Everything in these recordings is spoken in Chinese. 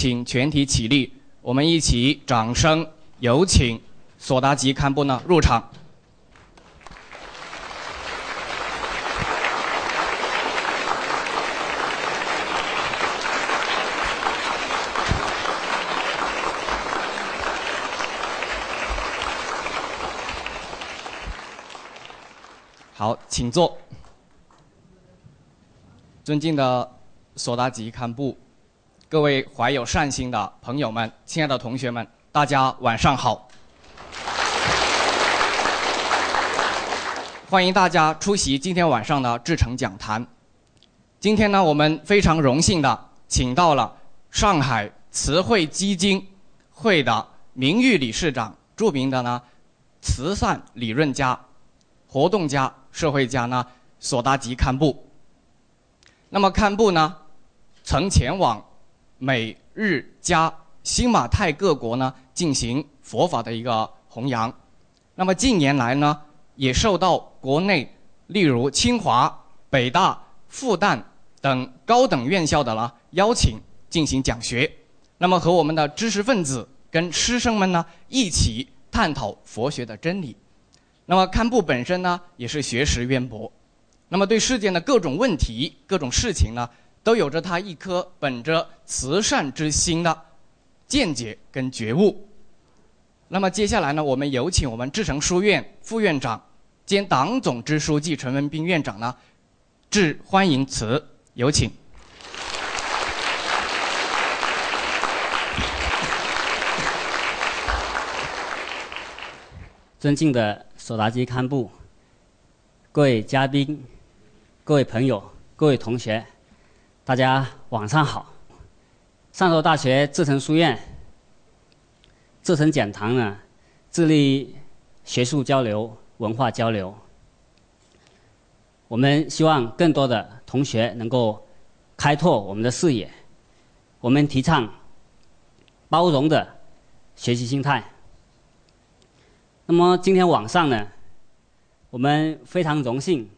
请全体起立，我们一起掌声有请索达吉堪布呢入场。好，请坐。尊敬的索达吉堪布，各位怀有善心的朋友们，亲爱的同学们，大家晚上好！欢迎大家出席今天晚上的至诚讲坛。今天呢，我们非常荣幸的请到了上海慈惠基金会的名誉理事长，著名的呢慈善理论家、活动家。社会家呢，索达吉堪布。那么堪布呢，曾前往美日加新马泰各国呢进行佛法的一个弘扬。那么近年来呢，也受到国内例如清华、北大、复旦等高等院校的呢邀请进行讲学。那么和我们的知识分子跟师生们呢一起探讨佛学的真理。那么堪布本身呢，也是学识渊博，那么对世间的各种问题、各种事情呢，都有着他一颗本着慈善之心的见解跟觉悟。那么接下来呢，我们有请我们至诚书院副院长兼党总支书记陈文斌院长呢，致欢迎词，有请。尊敬的。索达基堪布，各位嘉宾、各位朋友、各位同学，大家晚上好。上州大学至诚书院、至诚讲堂呢，致力学术交流、文化交流。我们希望更多的同学能够开拓我们的视野。我们提倡包容的学习心态。那么今天晚上呢，我们非常荣幸，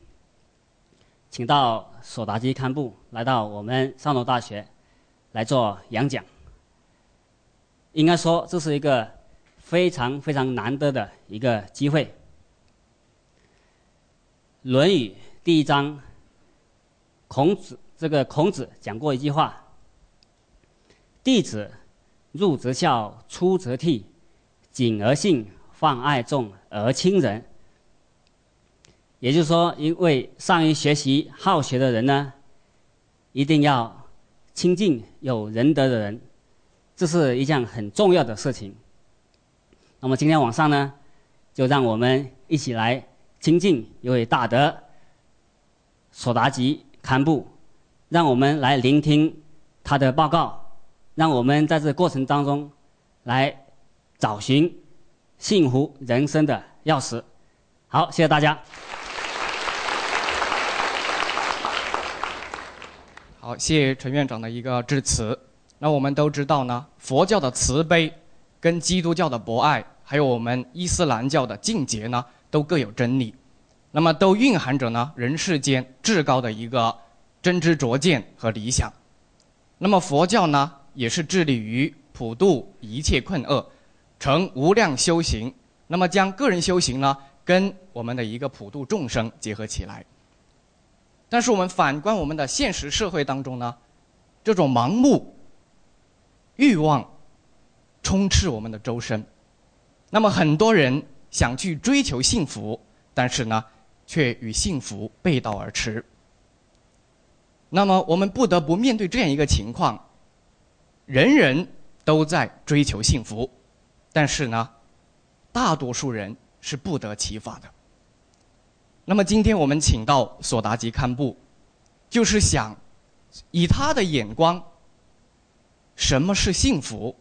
请到索达基堪布来到我们上州大学来做演讲。应该说这是一个非常非常难得的一个机会。《论语》第一章，孔子这个孔子讲过一句话：“弟子入则孝，出则悌，谨而信。”泛爱众而亲仁，也就是说，一位善于学习、好学的人呢，一定要亲近有仁德的人，这是一件很重要的事情。那么今天晚上呢，就让我们一起来亲近一位大德索达吉堪布，让我们来聆听他的报告，让我们在这过程当中来找寻。幸福人生的钥匙。好，谢谢大家。好，谢谢陈院长的一个致辞。那我们都知道呢，佛教的慈悲，跟基督教的博爱，还有我们伊斯兰教的净洁呢，都各有真理。那么都蕴含着呢人世间至高的一个真知灼见和理想。那么佛教呢，也是致力于普度一切困厄。成无量修行，那么将个人修行呢，跟我们的一个普度众生结合起来。但是我们反观我们的现实社会当中呢，这种盲目欲望充斥我们的周身。那么很多人想去追求幸福，但是呢，却与幸福背道而驰。那么我们不得不面对这样一个情况：人人都在追求幸福。但是呢，大多数人是不得其法的。那么今天我们请到索达吉堪布，就是想以他的眼光，什么是幸福？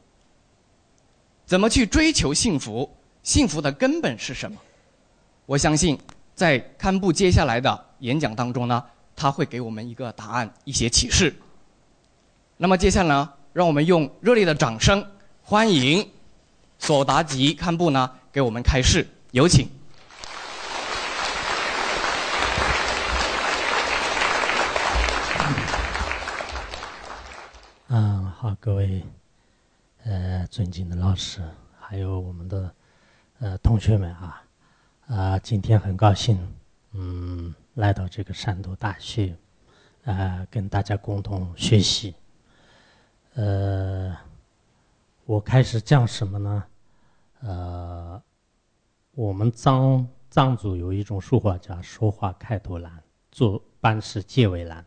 怎么去追求幸福？幸福的根本是什么？我相信在堪布接下来的演讲当中呢，他会给我们一个答案，一些启示。那么接下来呢，让我们用热烈的掌声欢迎。索达吉堪布呢，给我们开示，有请。各位呃，尊敬的老师，还有我们的呃同学们啊，啊，今天很高兴，嗯，来到这个山东大学，啊，跟大家共同学习。呃，我开始讲什么呢？呃，我们藏藏族有一种说话叫“说话开头难，做办事结尾难”，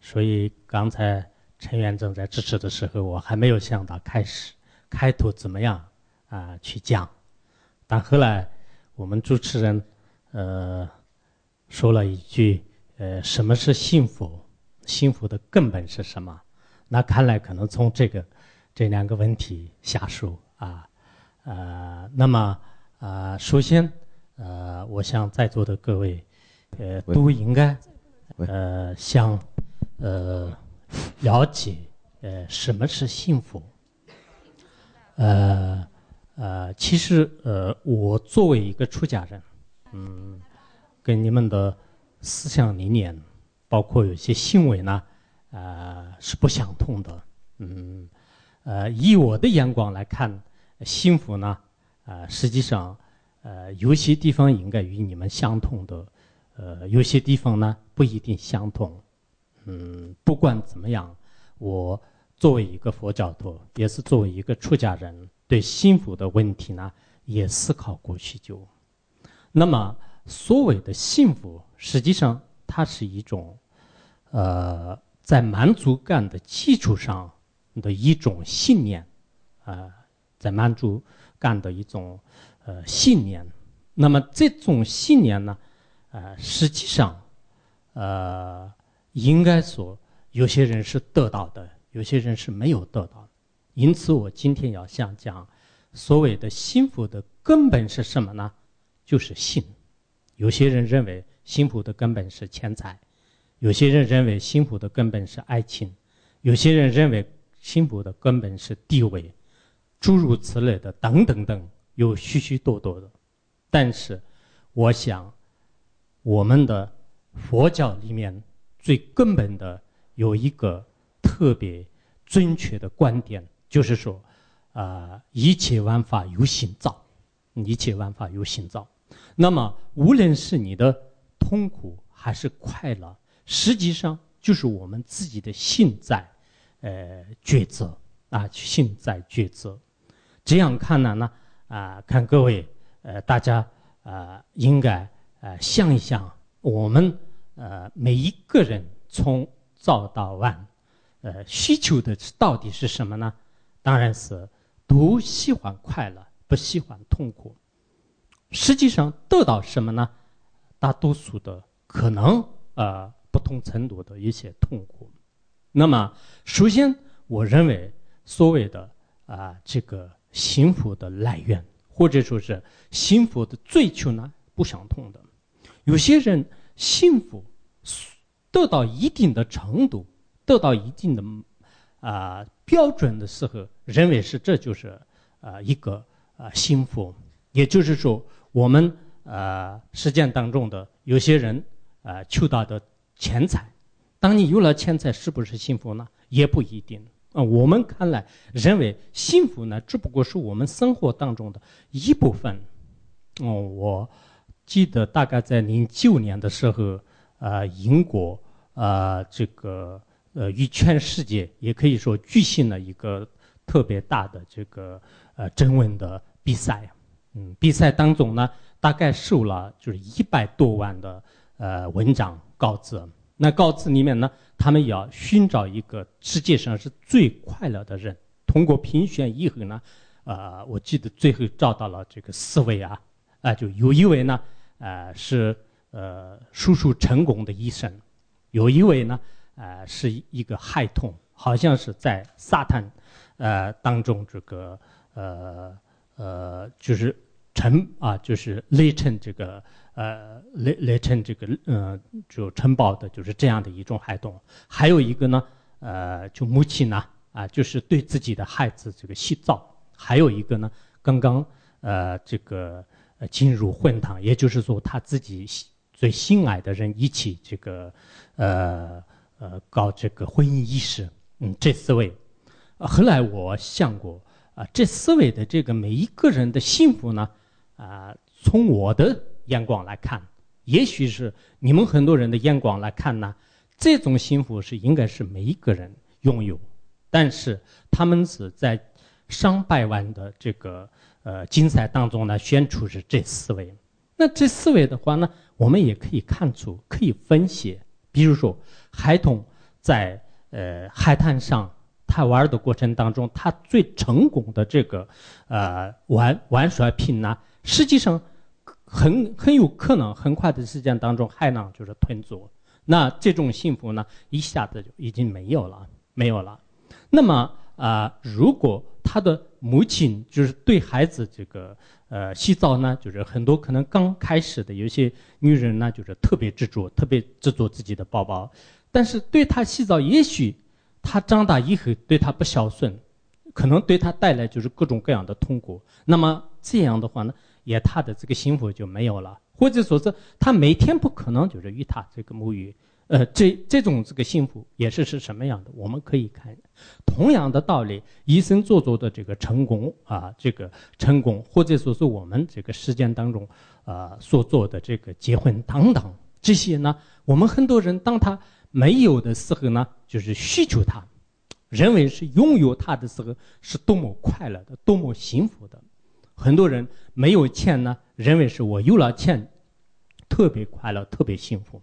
所以刚才陈元正在支持的时候，我还没有想到开始开头怎么样啊去讲，但后来我们主持人呃说了一句：“呃，什么是幸福？幸福的根本是什么？”那看来可能从这个这两个问题下手啊，呃，那么呃，首先呃，我想在座的各位呃都应该呃想呃了解呃什么是幸福。呃呃，其实呃，我作为一个出家人，嗯，跟你们的思想理念，包括有些行为呢。呃，是不相通的。嗯，呃，以我的眼光来看，幸福呢，呃，实际上，呃，有些地方应该与你们相同的，呃，有些地方呢不一定相同。嗯，不管怎么样，我作为一个佛教徒，也是作为一个出家人，对幸福的问题呢，也思考过许久。那么，所谓的幸福，实际上它是一种，呃。在满足感的基础上的一种信念，啊，在满足感的一种呃信念。那么这种信念呢，呃，实际上，呃，应该说有些人是得到的，有些人是没有得到。因此，我今天要想讲，所谓的幸福的根本是什么呢？就是信。有些人认为幸福的根本是钱财。有些人认为幸福的根本是爱情，有些人认为幸福的根本是地位，诸如此类的等等等，有许许多多的。但是，我想，我们的佛教里面最根本的有一个特别准确的观点，就是说，啊，一切万法由心造，一切万法由心造。那么，无论是你的痛苦还是快乐。实际上就是我们自己的心在，呃，抉择啊，心在抉择。这样看来呢，啊，看各位，呃，大家啊，应该呃想一想，我们呃每一个人从早到晚，呃，需求的到底是什么呢？当然是都喜欢快乐，不喜欢痛苦。实际上得到什么呢？大多数的可能啊。不同程度的一些痛苦，那么首先，我认为所谓的啊这个幸福的来源，或者说是幸福的追求呢，不相同的。有些人幸福得到一定的程度，得到一定的啊标准的时候，认为是这就是啊一个啊幸福。也就是说，我们啊实践当中的有些人啊求到的。钱财，当你有了钱财，是不是幸福呢？也不一定啊。我们看来认为幸福呢，只不过是我们生活当中的一部分。哦，我记得大概在零九年的时候，呃，英国啊，这个呃，与全世界也可以说举行了一个特别大的这个呃征文的比赛。嗯，比赛当中呢，大概收了就是一百多万的呃文章。告知，那告知里面呢，他们要寻找一个世界上是最快乐的人。通过评选以后呢，呃，我记得最后找到了这个四位啊，啊，就有一位呢，呃，是呃叔叔成功的医生，有一位呢，呃，是一个孩童，好像是在沙滩，呃当中这个呃呃就是城啊，就是垒成这个。呃，垒垒成这个，嗯，就城堡的就是这样的一种孩童。还有一个呢，呃，就母亲呢，啊，就是对自己的孩子这个洗澡。还有一个呢，刚刚呃，这个呃进入婚堂，也就是说他自己最心爱的人一起这个，呃呃，搞这个婚姻仪式。嗯，这四位，后来我想过，啊，这四位的这个每一个人的幸福呢，啊，从我的眼光来看，也许是你们很多人的眼光来看呢，这种幸福是应该是每一个人拥有，但是他们是在上百万的这个呃竞赛当中呢选出是这四位。那这四位的话呢，我们也可以看出，可以分析，比如说孩童在呃海滩上他玩的过程当中，他最成功的这个呃玩玩耍品呢，实际上很很有可能很快的时间当中海浪就是吞走，那这种幸福呢，一下子就已经没有了，没有了。那么啊，如果他的母亲就是对孩子这个。呃，洗澡呢，就是很多可能刚开始的有些女人呢，就是特别执着，特别执着自己的宝宝。但是对他洗澡，也许他长大以后对他不孝顺，可能对他带来就是各种各样的痛苦。那么这样的话呢，也他的这个幸福就没有了，或者说是他每天不可能就是与他这个沐浴。呃，这这种这个幸福也是是什么样的？我们可以看，同样的道理，医生做做的这个成功啊，这个成功，或者说是我们这个实践当中，啊所做的这个结婚等等这些呢，我们很多人当他没有的时候呢，就是需求他，认为是拥有他的时候是多么快乐的，多么幸福的。很多人没有钱呢，认为是我有了钱，特别快乐，特别幸福。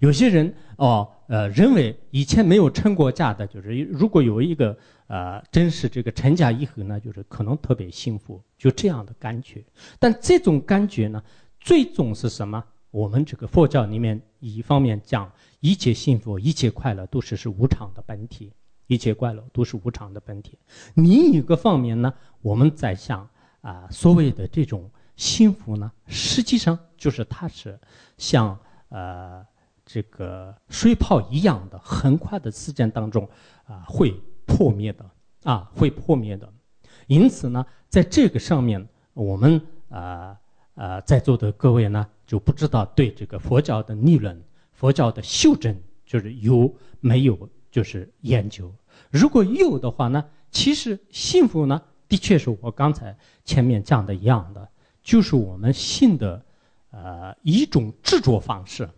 有些人哦，呃，认为以前没有成过家的，就是如果有一个呃，真是这个成家以后呢，就是可能特别幸福，就这样的感觉。但这种感觉呢，最终是什么？我们这个佛教里面一方面讲一切幸福、一切快乐都是是无常的本体，一切快乐都是无常的本体。另一个方面呢，我们在想啊，所谓的这种幸福呢，实际上就是它是像呃。这个水泡一样的，很快的时间当中，啊，会破灭的，啊，会破灭的。因此呢，在这个上面，我们啊啊在座的各位呢，就不知道对这个佛教的理论、佛教的修正，就是有没有就是研究。如果有的话呢，其实幸福呢，的确是我刚才前面讲的一样的，就是我们信的，呃，一种制作方式。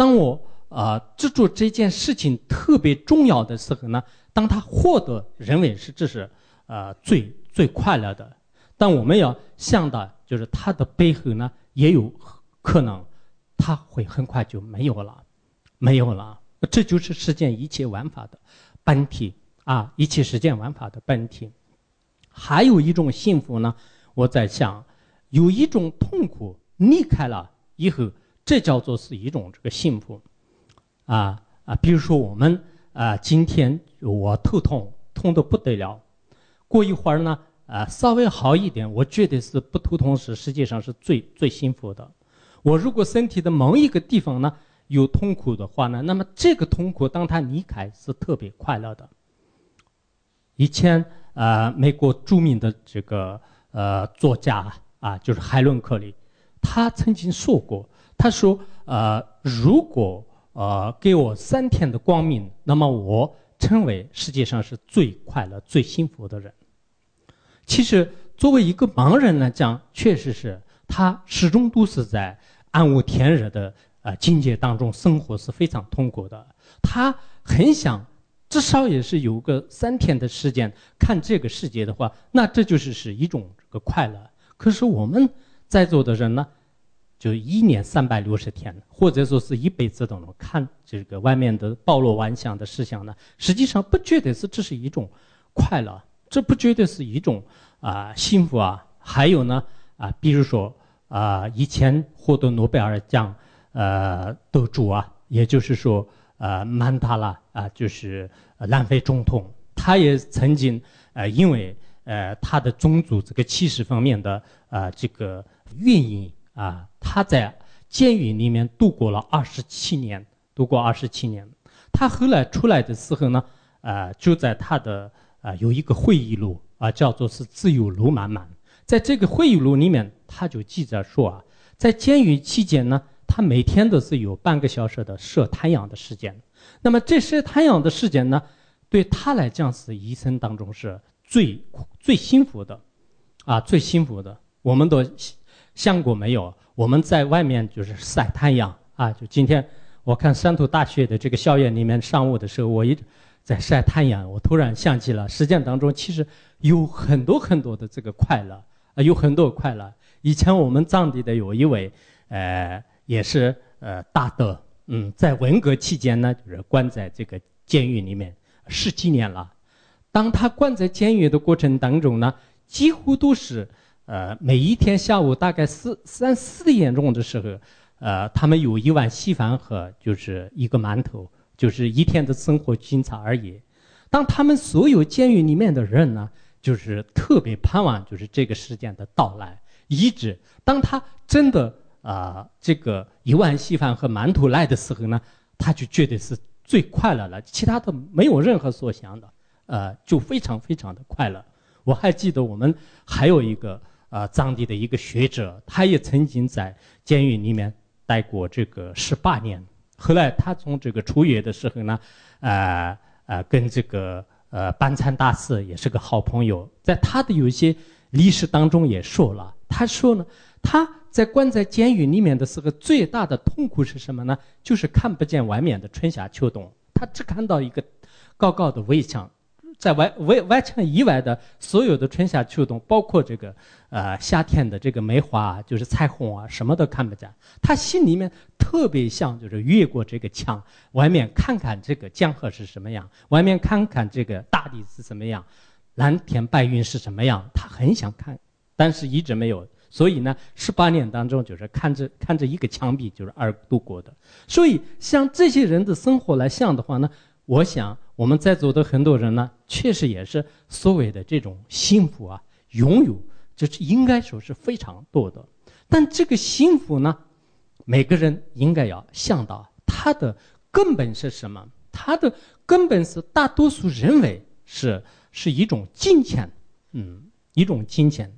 当我啊制作这件事情特别重要的时候呢，当他获得认为是这是啊最最快乐的，但我们要想到就是他的背后呢也有可能他会很快就没有了，没有了。这就是世间一切玩法的本体啊，一切世间玩法的本体。还有一种幸福呢，我在想，有一种痛苦离开了以后。这叫做是一种这个幸福，啊啊，比如说我们啊，今天我头痛痛得不得了，过一会儿呢，啊稍微好一点，我觉得是不头痛是实际上是最最幸福的。我如果身体的某一个地方呢有痛苦的话呢，那么这个痛苦当它离开是特别快乐的。以前啊，美国著名的这个呃作家啊，就是海伦·克利，他曾经说过。他说：“呃，如果呃给我三天的光明，那么我称为世界上是最快乐、最幸福的人。其实，作为一个盲人来讲，确实是他始终都是在暗无天日的呃境界当中生活，是非常痛苦的。他很想，至少也是有个三天的时间看这个世界的话，那这就是是一种这个快乐。可是我们在座的人呢？”就一年三百六十天，或者说是一辈子都能看这个外面的包罗万象的事项呢？实际上不觉得是这是一种快乐，这不觉得是一种啊幸福啊。还有呢啊，比如说啊，以前获得诺贝尔奖呃得主啊，也就是说呃曼达拉啊，就是南非总统，他也曾经呃因为呃他的宗族这个气势方面的啊这个原因。啊，他在监狱里面度过了二十七年，度过二十七年。他后来出来的时候呢，呃，就在他的啊有一个回忆录啊，叫做是自由路漫漫。在这个回忆录里面，他就记着说啊，在监狱期间呢，他每天都是有半个小时的晒太阳的时间。那么这晒太阳的时间呢，对他来讲是一生当中是最最幸福的，啊，最幸福的。我们都想过没有？我们在外面就是晒太阳啊，就今天我看山东大学的这个校园里面上午的时候，我一直在晒太阳，我突然想起了实践当中其实有很多很多的这个快乐啊，有很多快乐。以前我们藏地的有一位，呃，也是呃大德，嗯，在文革期间呢，就是关在这个监狱里面十几年了。当他关在监狱的过程当中呢，几乎都是，呃，每一天下午大概四三四点钟的时候，呃，他们有一碗稀饭和就是一个馒头，就是一天的生活仅此而已。当他们所有监狱里面的人呢，就是特别盼望就是这个时间的到来。一直，当他真的啊，这个一碗稀饭和馒头来的时候呢，他就觉得是最快乐了，其他的没有任何所想的，呃，就非常非常的快乐。我还记得我们还有一个啊，藏地的一个学者，他也曾经在监狱里面待过这个十八年。后来他从这个出狱的时候呢，呃呃，跟这个呃班禅大师也是个好朋友，在他的有一些历史当中也说了。他说呢，他在关在监狱里面的时候，最大的痛苦是什么呢？就是看不见外面的春夏秋冬，他只看到一个高高的围墙，在外围外墙以外的所有的春夏秋冬，包括这个呃夏天的这个梅花，啊就是彩虹啊，什么都看不见。他心里面特别想，就是越过这个墙，外面看看这个江河是什么样，外面看看这个大地是什么样，蓝天白云是什么样，他很想看。但是一直没有，所以呢，十八年当中就是看着看着一个墙壁就是而度过的。所以像这些人的生活来想的话呢，我想我们在座的很多人呢，确实也是所谓的这种幸福啊，拥有就是应该说是非常多的。但这个幸福呢，每个人应该要想到它的根本是什么？它的根本是大多数认为是是一种金钱，嗯，一种金钱。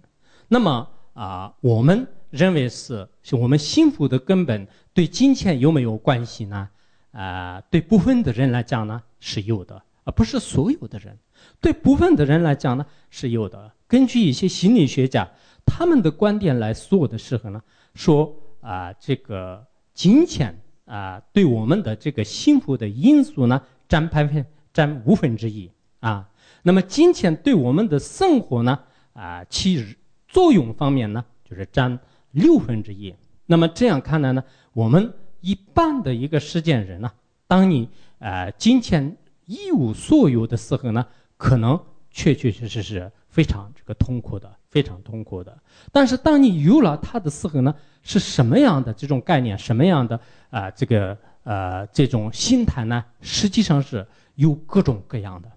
那么啊，我们认为是是我们幸福的根本，对金钱有没有关系呢？啊，对部分的人来讲呢是有的，而不是所有的人。对部分的人来讲呢是有的。根据一些心理学家他们的观点来说的时候呢，说啊，这个金钱啊，对我们的这个幸福的因素呢，占百分占五分之一啊。那么金钱对我们的生活呢，啊，其。作用方面呢，就是占六分之一。那么这样看来呢，我们一半的一个事件人呢，当你呃金钱一无所有的时候呢，可能确确实实是非常这个痛苦的，非常痛苦的。但是当你有了它的时候呢，是什么样的这种概念，什么样的啊这个呃这种心态呢？实际上是有各种各样的。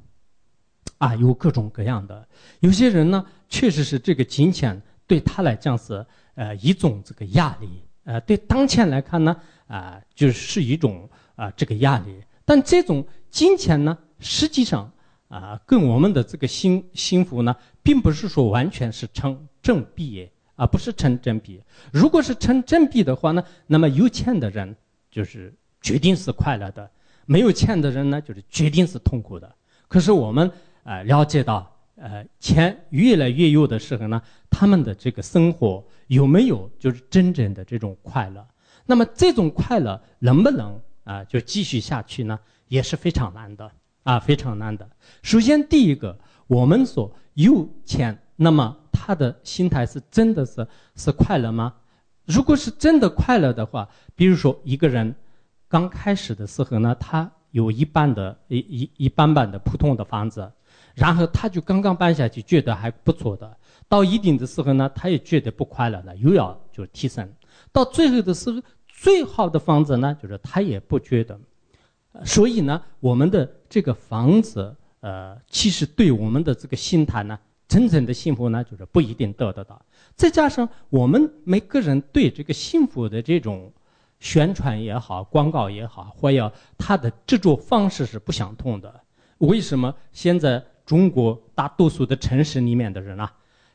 啊，有各种各样的，有些人呢，确实是这个金钱对他来讲是呃一种这个压力，呃，对当前来看呢，啊，就是一种啊这个压力。但这种金钱呢，实际上啊，跟我们的这个幸幸福呢，并不是说完全是成正比，啊，不是成正比。如果是成正比的话呢，那么有钱的人就是决定是快乐的，没有钱的人呢，就是决定是痛苦的。可是我们。啊，了解到，呃，钱越来越有的时候呢，他们的这个生活有没有就是真正的这种快乐？那么这种快乐能不能啊就继续下去呢？也是非常难的啊，非常难的。首先，第一个，我们说有钱，那么他的心态是真的是是快乐吗？如果是真的快乐的话，比如说一个人刚开始的时候呢，他有一般的一一一般般的普通的房子。然后他就刚刚搬下去，觉得还不错的。到一定的时候呢，他也觉得不快乐了，又要就提升。到最后的时候，最好的房子呢，就是他也不觉得。所以呢，我们的这个房子，呃，其实对我们的这个心态呢，真正的幸福呢，就是不一定得得到。再加上我们每个人对这个幸福的这种宣传也好、广告也好，或者他的制作方式是不相同的。为什么现在？中国大多数的城市里面的人啊，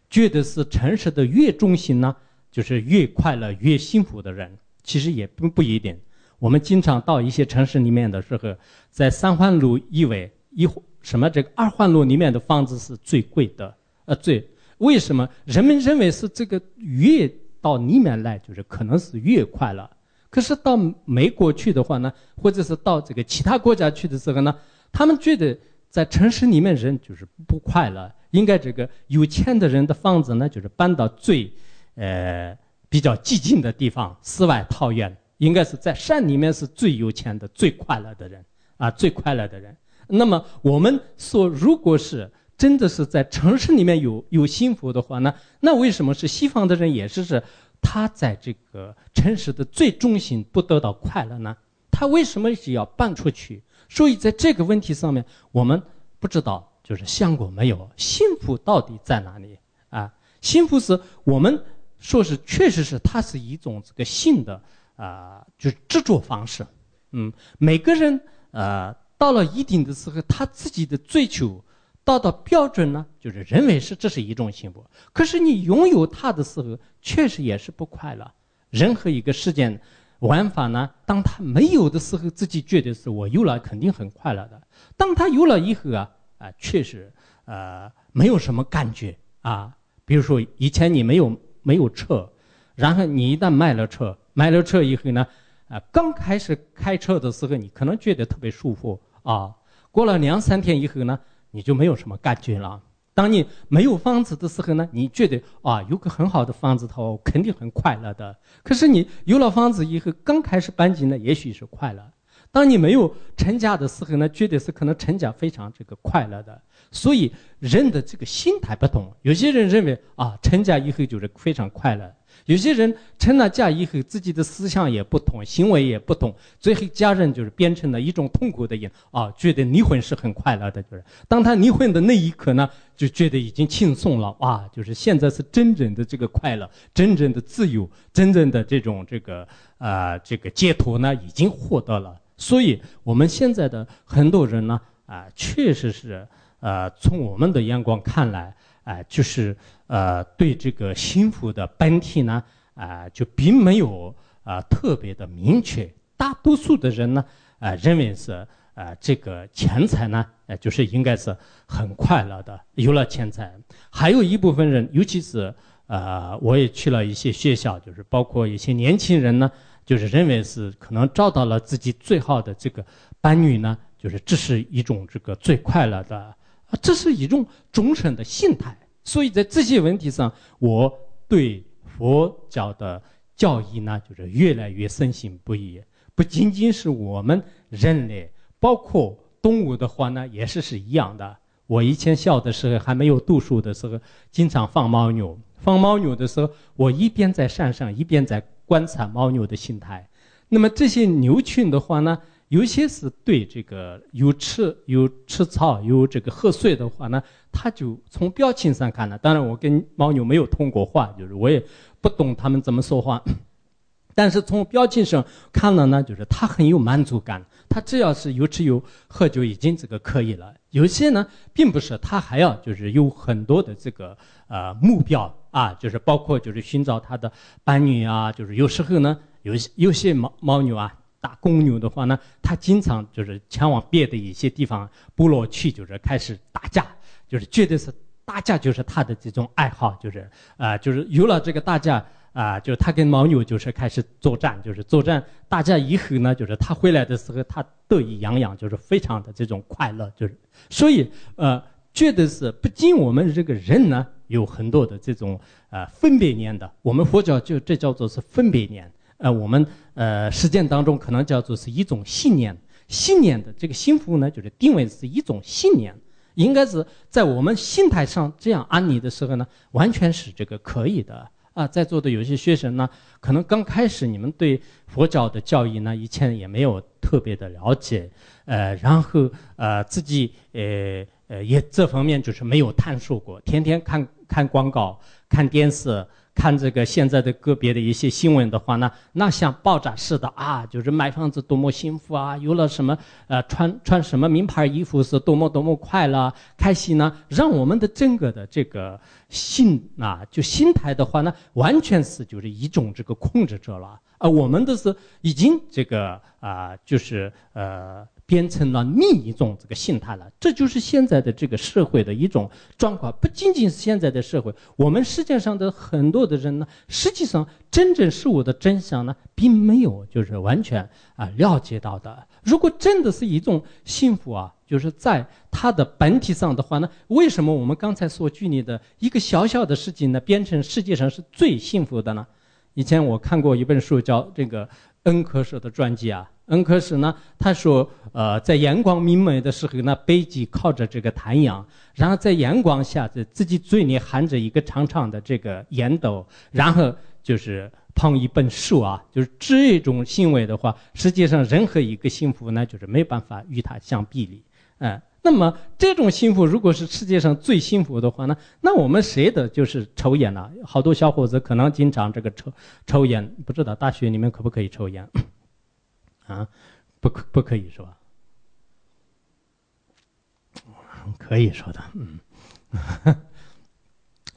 觉得是城市的越中心呢，就是越快乐、越幸福的人。其实也不不一定。我们经常到一些城市里面的时候，在三环路以外一什么这个二环路里面的房子是最贵的，呃，最为什么？人们认为是这个越到里面来就是可能是越快乐，可是到美国去的话呢，或者是到这个其他国家去的时候呢，他们觉得在城市里面人就是不快乐，应该这个有钱的人的房子呢就是搬到最，呃比较寂静的地方，世外桃源，应该是在山里面是最有钱的、最快乐的人啊，最快乐的人。那么我们说，如果是真的是在城市里面有有幸福的话呢，那为什么是西方的人也是是他在这个城市的最中心不得到快乐呢？他为什么是要搬出去？所以在这个问题上面，我们不知道就是想过没有，幸福到底在哪里啊？幸福是我们说是确实是它是一种这个性的啊，就是制作方式。嗯，每个人呃。到了一定的时候，他自己的追求达到标准呢，就是认为是这是一种幸福。可是你拥有它的时候，确实也是不快乐。任何一个事件玩法呢，当他没有的时候，自己觉得是我有了，肯定很快乐的。当他有了以后啊，啊，确实呃没有什么感觉啊。比如说以前你没有没有车，然后你一旦买了车，买了车以后呢，啊，刚开始开车的时候，你可能觉得特别舒服。啊，过了两三天以后呢，你就没有什么感觉了。当你没有房子的时候呢，你觉得啊，有个很好的房子，它肯定很快乐的。可是你有了房子以后，刚开始搬进来，也许是快乐。当你没有成家的时候呢，觉得是可能成家非常这个快乐的。所以人的这个心态不同，有些人认为啊，成家以后就是非常快乐。有些人成了家以后，自己的思想也不同，行为也不同，最后家人就是变成了一种痛苦的人啊，觉得离婚是很快乐的，就是当他离婚的那一刻呢，就觉得已经轻松了哇，就是现在是真正的这个快乐，真正的自由，真正的这种这个啊这个解脱呢，已经获得了。所以我们现在的很多人呢啊，确实是呃，从我们的眼光看来。呃，就是呃，对这个幸福的本体呢，啊，就并没有啊特别的明确。大多数的人呢，啊，认为是呃，这个钱财呢，呃，就是应该是很快乐的，有了钱财。还有一部分人，尤其是呃，我也去了一些学校，就是包括一些年轻人呢，就是认为是可能找到了自己最好的这个伴侣呢，就是这是一种这个最快乐的。啊，这是一种终身的心态，所以在这些问题上，我对佛教的教义呢，就是越来越深信不疑。不仅仅是我们人类，包括动物的话呢，也是是一样的。我以前小的时候还没有读书的时候，经常放牦牛。放牦牛的时候，我一边在山上，一边在观察牦牛的心态。那么这些牛群的话呢？有些是对这个有吃有吃草有这个喝水的话呢，他就从表情上看呢。当然，我跟牦牛没有通过话，就是我也不懂他们怎么说话。但是从表情上看了呢，就是他很有满足感。他只要是有吃有喝就已经这个可以了。有些呢，并不是，他还要就是有很多的这个呃目标啊，就是包括就是寻找他的伴侣啊，就是有时候呢，有些有些牦牦牛啊。打公牛的话呢，他经常就是前往别的一些地方部落去，就是开始打架，就是觉得是打架就是他的这种爱好，就是啊，就是有了这个打架啊，就是他跟牦牛就是开始作战，就是作战打架以后呢，就是他回来的时候他得意洋洋，就是非常的这种快乐，就是所以呃，觉得是不仅我们这个人呢有很多的这种呃分别念的，我们佛教就这叫做是分别念。呃，我们呃实践当中可能叫做是一种信念，信念的这个幸福呢，就是定位是一种信念，应该是在我们心态上这样安妮的时候呢，完全是这个可以的啊。在座的有些学生呢，可能刚开始你们对佛教的教义呢，以前也没有特别的了解，呃，然后呃自己呃呃也这方面就是没有探索过，天天看看广告，看电视。看这个现在的个别的一些新闻的话呢，那像爆炸式的啊，就是买房子多么幸福啊，有了什么呃穿穿什么名牌衣服是多么多么快乐开心呢？让我们的整个的这个心啊，就心态的话呢，完全是就是一种这个控制者了啊。我们都是已经这个啊，就是呃变成了另一种这个心态了。这就是现在的这个社会的一种状况，不仅仅是现在的社会，我们世界上的很多的人呢，实际上真正事物的真相呢，并没有就是完全啊了解到的。如果真的是一种幸福啊，就是在它的本体上的话呢，为什么我们刚才所举例的一个小小的事情呢，变成世界上是最幸福的呢？以前我看过一本书，叫这个恩格斯的传记啊。恩格斯呢，他说，呃，在阳光明媚的时候呢，背脊靠着这个太阳，然后在阳光下，在自己嘴里含着一个长长的这个烟斗，然后就是捧一本书啊，就是这种行为的话，实际上任何一个幸福呢，就是没办法与它相比拟，嗯。那么这种幸福，如果是世界上最幸福的话呢，那我们谁的就是抽烟呢？好多小伙子可能经常这个抽抽烟，不知道大学里面可不可以抽烟？啊，不可不可以是吧？可以说的，嗯，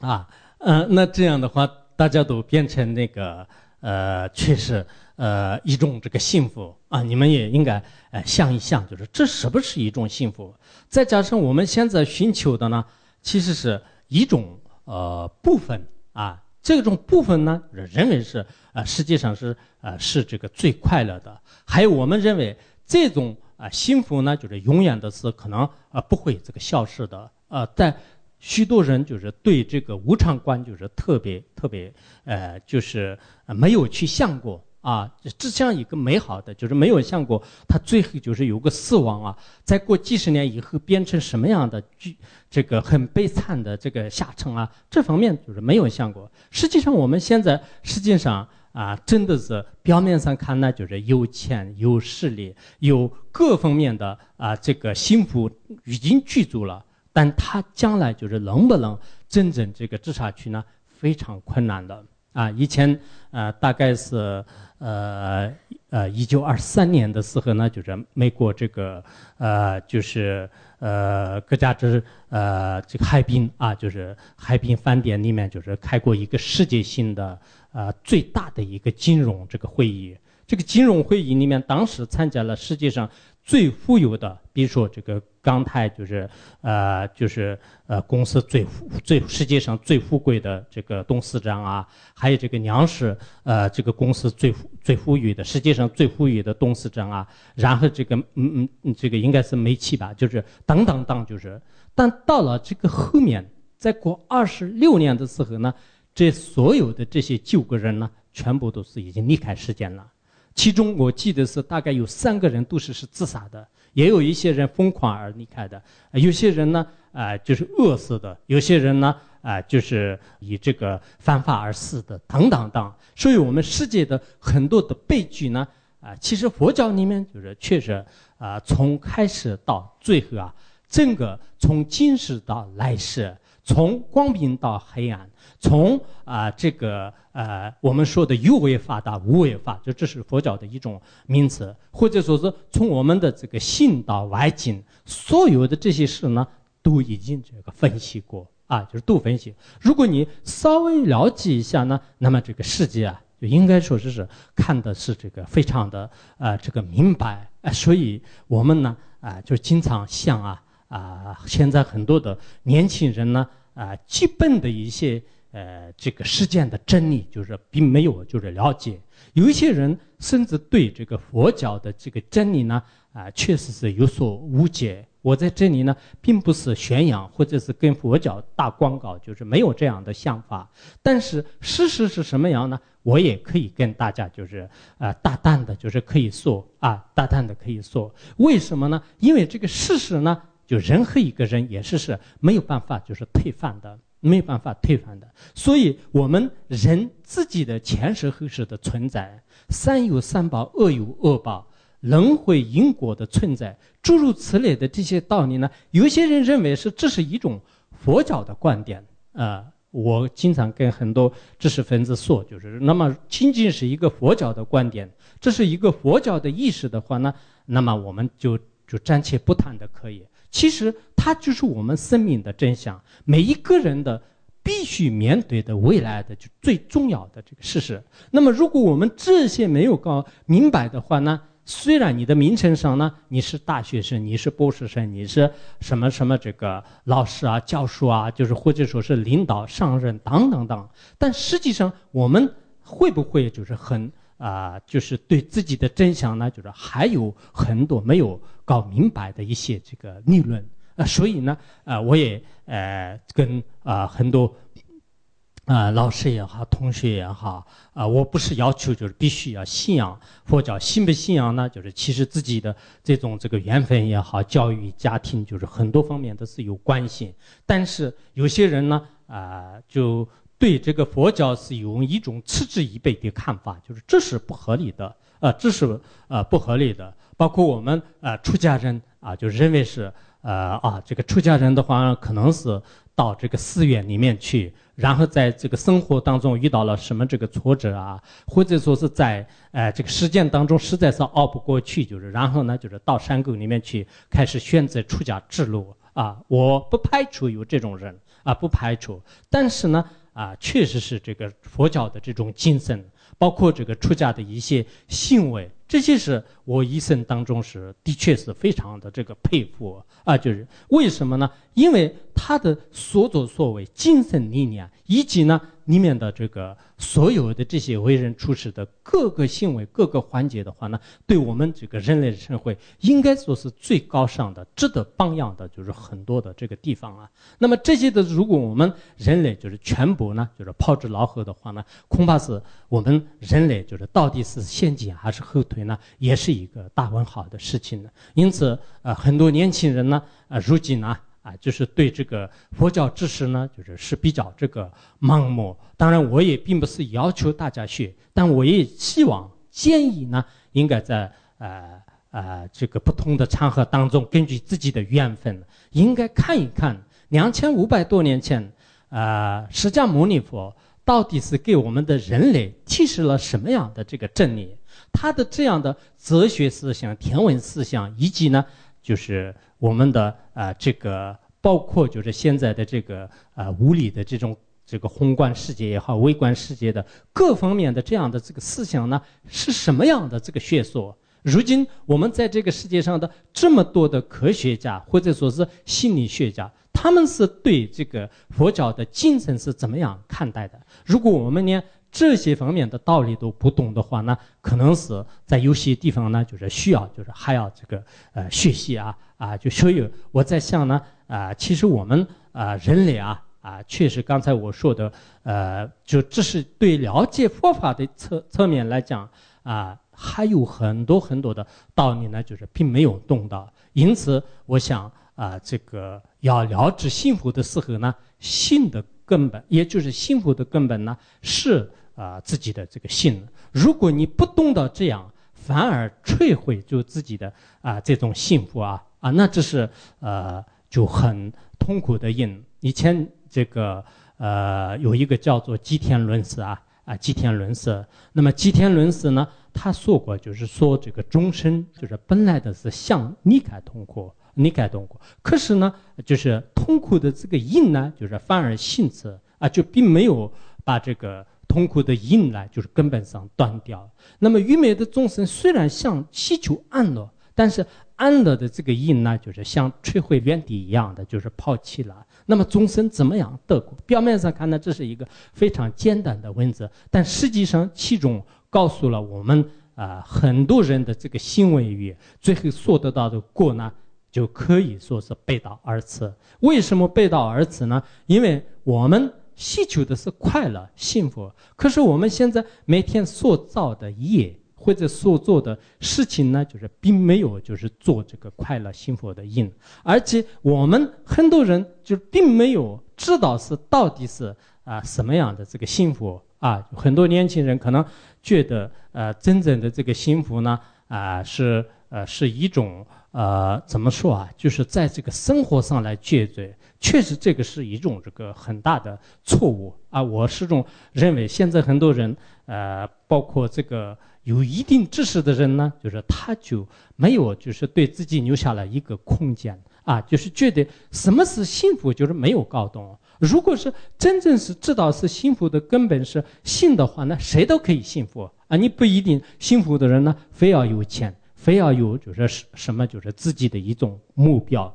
啊，嗯，那这样的话，大家都变成那个呃，确实呃一种这个幸福啊，你们也应该呃想一想，就是这是不是一种幸福？再加上我们现在寻求的呢，其实是一种呃部分啊。这种部分呢，认为是啊，实际上是啊，是这个最快乐的。还有我们认为这种啊幸福呢，就是永远的是可能啊不会这个消失的。呃，在许多人就是对这个无常观就是特别特别呃，就是没有去想过。啊，这样一个美好的，就是没有想过他最后就是有个死亡啊，在过几十年以后变成什么样的剧，这个很悲惨的这个下场啊，这方面就是没有想过。实际上我们现在实际上啊，真的是表面上看呢，就是有钱有势力有各方面的啊，这个幸福已经具足了，但他将来就是能不能真正这个治下去呢，非常困难的啊。以前呃，大概是。呃呃，一九二三年的时候呢，就是美国这个呃，就是呃，各家之呃，这个海滨啊，就是海滨饭店里面，就是开过一个世界性的呃最大的一个金融这个会议。这个金融会议里面，当时参加了世界上。最富有的，比如说这个钢泰，就是呃，就是呃，公司最富、最世界上最富贵的这个董事长啊，还有这个粮食，呃，这个公司最富、最富裕的世界上最富裕的董事长啊，然后这个嗯嗯，这个应该是煤气吧，就是等等等，就是，但到了这个后面，再过二十六年的时候呢，这所有的这些九个人呢，全部都是已经离开世间了。其中我记得是大概有三个人都是是自杀的，也有一些人疯狂而离开的，有些人呢，啊就是饿死的，有些人呢，啊就是以这个犯法而死的，等等等。所以我们世界的很多的悲剧呢，啊其实佛教里面就是确实啊从开始到最后啊，整个从今世到来世。从光明到黑暗，从啊这个呃我们说的有为法到无为法，就这是佛教的一种名词，或者说是从我们的这个心到外境，所有的这些事呢，都已经这个分析过啊，就是都分析。如果你稍微了解一下呢，那么这个世界啊，就应该说是是看的是这个非常的啊这个明白啊，所以我们呢啊就经常像啊。啊，现在很多的年轻人呢，啊，基本的一些呃这个事件的真理，就是并没有就是了解。有一些人甚至对这个佛教的这个真理呢，啊，确实是有所误解。我在这里呢，并不是宣扬或者是跟佛教打广告，就是没有这样的想法。但是事实是什么样呢？我也可以跟大家就是啊，大胆的，就是可以说啊，大胆的可以说，为什么呢？因为这个事实呢。就任何一个人也是是没有办法就是推翻的，没有办法推翻的。所以，我们人自己的前世后世的存在，善有善报，恶有恶报，轮回因果的存在，诸如此类的这些道理呢，有些人认为是这是一种佛教的观点啊。我经常跟很多知识分子说，就是那么仅仅是一个佛教的观点，这是一个佛教的意识的话呢，那么我们就就暂且不谈的可以。其实它就是我们生命的真相，每一个人的必须面对的未来的就最重要的这个事实。那么，如果我们这些没有搞明白的话呢，虽然你的名称上呢，你是大学生，你是博士生，你是什么什么这个老师啊、教授啊，就是或者说是领导、上任等等等，但实际上我们会不会就是很啊，就是对自己的真相呢，就是还有很多没有搞明白的一些这个理论啊，所以呢，啊，我也呃跟啊很多。啊，老师也好，同学也好，啊，我不是要求就是必须要信仰佛教，信不信仰呢？就是其实自己的这种这个缘分也好，教育家庭就是很多方面都是有关系。但是有些人呢，啊，就对这个佛教是有一种嗤之以鼻的看法，就是这是不合理的，啊，这是呃不合理的。包括我们啊出家人啊，就认为是呃啊这个出家人的话，可能是到这个寺院里面去。然后在这个生活当中遇到了什么这个挫折啊，或者说是在呃这个实践当中实在是熬不过去，就是然后呢就是到山沟里面去开始选择出家之路啊。我不排除有这种人啊，不排除。但是呢啊，确实是这个佛教的这种精神，包括这个出家的一些行为。这些是我一生当中是的确是非常的这个佩服啊，就是为什么呢？因为他的所作所为、精神力量以及呢。里面的这个所有的这些为人处事的各个行为、各个环节的话呢，对我们这个人类社会应该说是最高尚的、值得榜样的，就是很多的这个地方啊。那么这些的，如果我们人类就是全部呢，就是抛之脑后的话呢，恐怕是我们人类就是到底是先进还是后退呢，也是一个大问号的事情呢。因此，呃，很多年轻人呢，呃，如今呢。啊，就是对这个佛教知识呢，就是是比较这个盲目。当然，我也并不是要求大家学，但我也希望建议呢，应该在呃呃这个不同的场合当中，根据自己的缘分，应该看一看两千五百多年前，呃，释迦牟尼佛到底是给我们的人类提示了什么样的这个真理？他的这样的哲学思想、天文思想，以及呢，就是。我们的啊，这个包括就是现在的这个啊，物理的这种这个宏观世界也好，微观世界的各方面的这样的这个思想呢，是什么样的这个学说？如今我们在这个世界上的这么多的科学家或者说是心理学家，他们是对这个佛教的精神是怎么样看待的？如果我们连这些方面的道理都不懂的话呢，可能是在有些地方呢，就是需要就是还要这个呃学习啊。啊，就所以我在想呢，啊，其实我们啊，人类啊，啊，确实刚才我说的，呃，就这是对了解佛法的侧侧面来讲啊，还有很多很多的道理呢，就是并没有动到。因此，我想啊，这个要了知幸福的时候呢，心的根本，也就是幸福的根本呢，是啊自己的这个性。如果你不懂得这样，反而摧毁就自己的啊这种幸福啊。啊，那这是呃就很痛苦的因。以前这个呃有一个叫做吉田伦斯啊啊吉田伦斯。那么吉田伦斯呢，他说过，就是说这个终身就是本来的是想离开痛苦，离开痛苦。可是呢，就是痛苦的这个因呢，就是反而性质啊，就并没有把这个痛苦的因呢，就是根本上断掉了。那么愚昧的众生虽然想祈求安乐，但是。安乐的这个因呢，就是像摧毁原地一样的，就是抛弃了。那么众生怎么样得果？表面上看呢，这是一个非常简单的文字，但实际上其中告诉了我们啊，很多人的这个行为与最后所得到的果呢，就可以说是背道而驰。为什么背道而驰呢？因为我们需求的是快乐、幸福，可是我们现在每天所造的业。或者所做的事情呢，就是并没有就是做这个快乐幸福的因，而且我们很多人就并没有知道是到底是啊什么样的这个幸福啊，很多年轻人可能觉得呃真正的这个幸福呢啊是呃是一种呃怎么说啊，就是在这个生活上来解决，确实这个是一种这个很大的错误啊，我始终认为现在很多人呃包括这个。有一定知识的人呢，就是他就没有，就是对自己留下了一个空间啊，就是觉得什么是幸福，就是没有搞懂。如果是真正是知道是幸福的根本是信的话，那谁都可以幸福啊。你不一定幸福的人呢，非要有钱，非要有就是什什么就是自己的一种目标。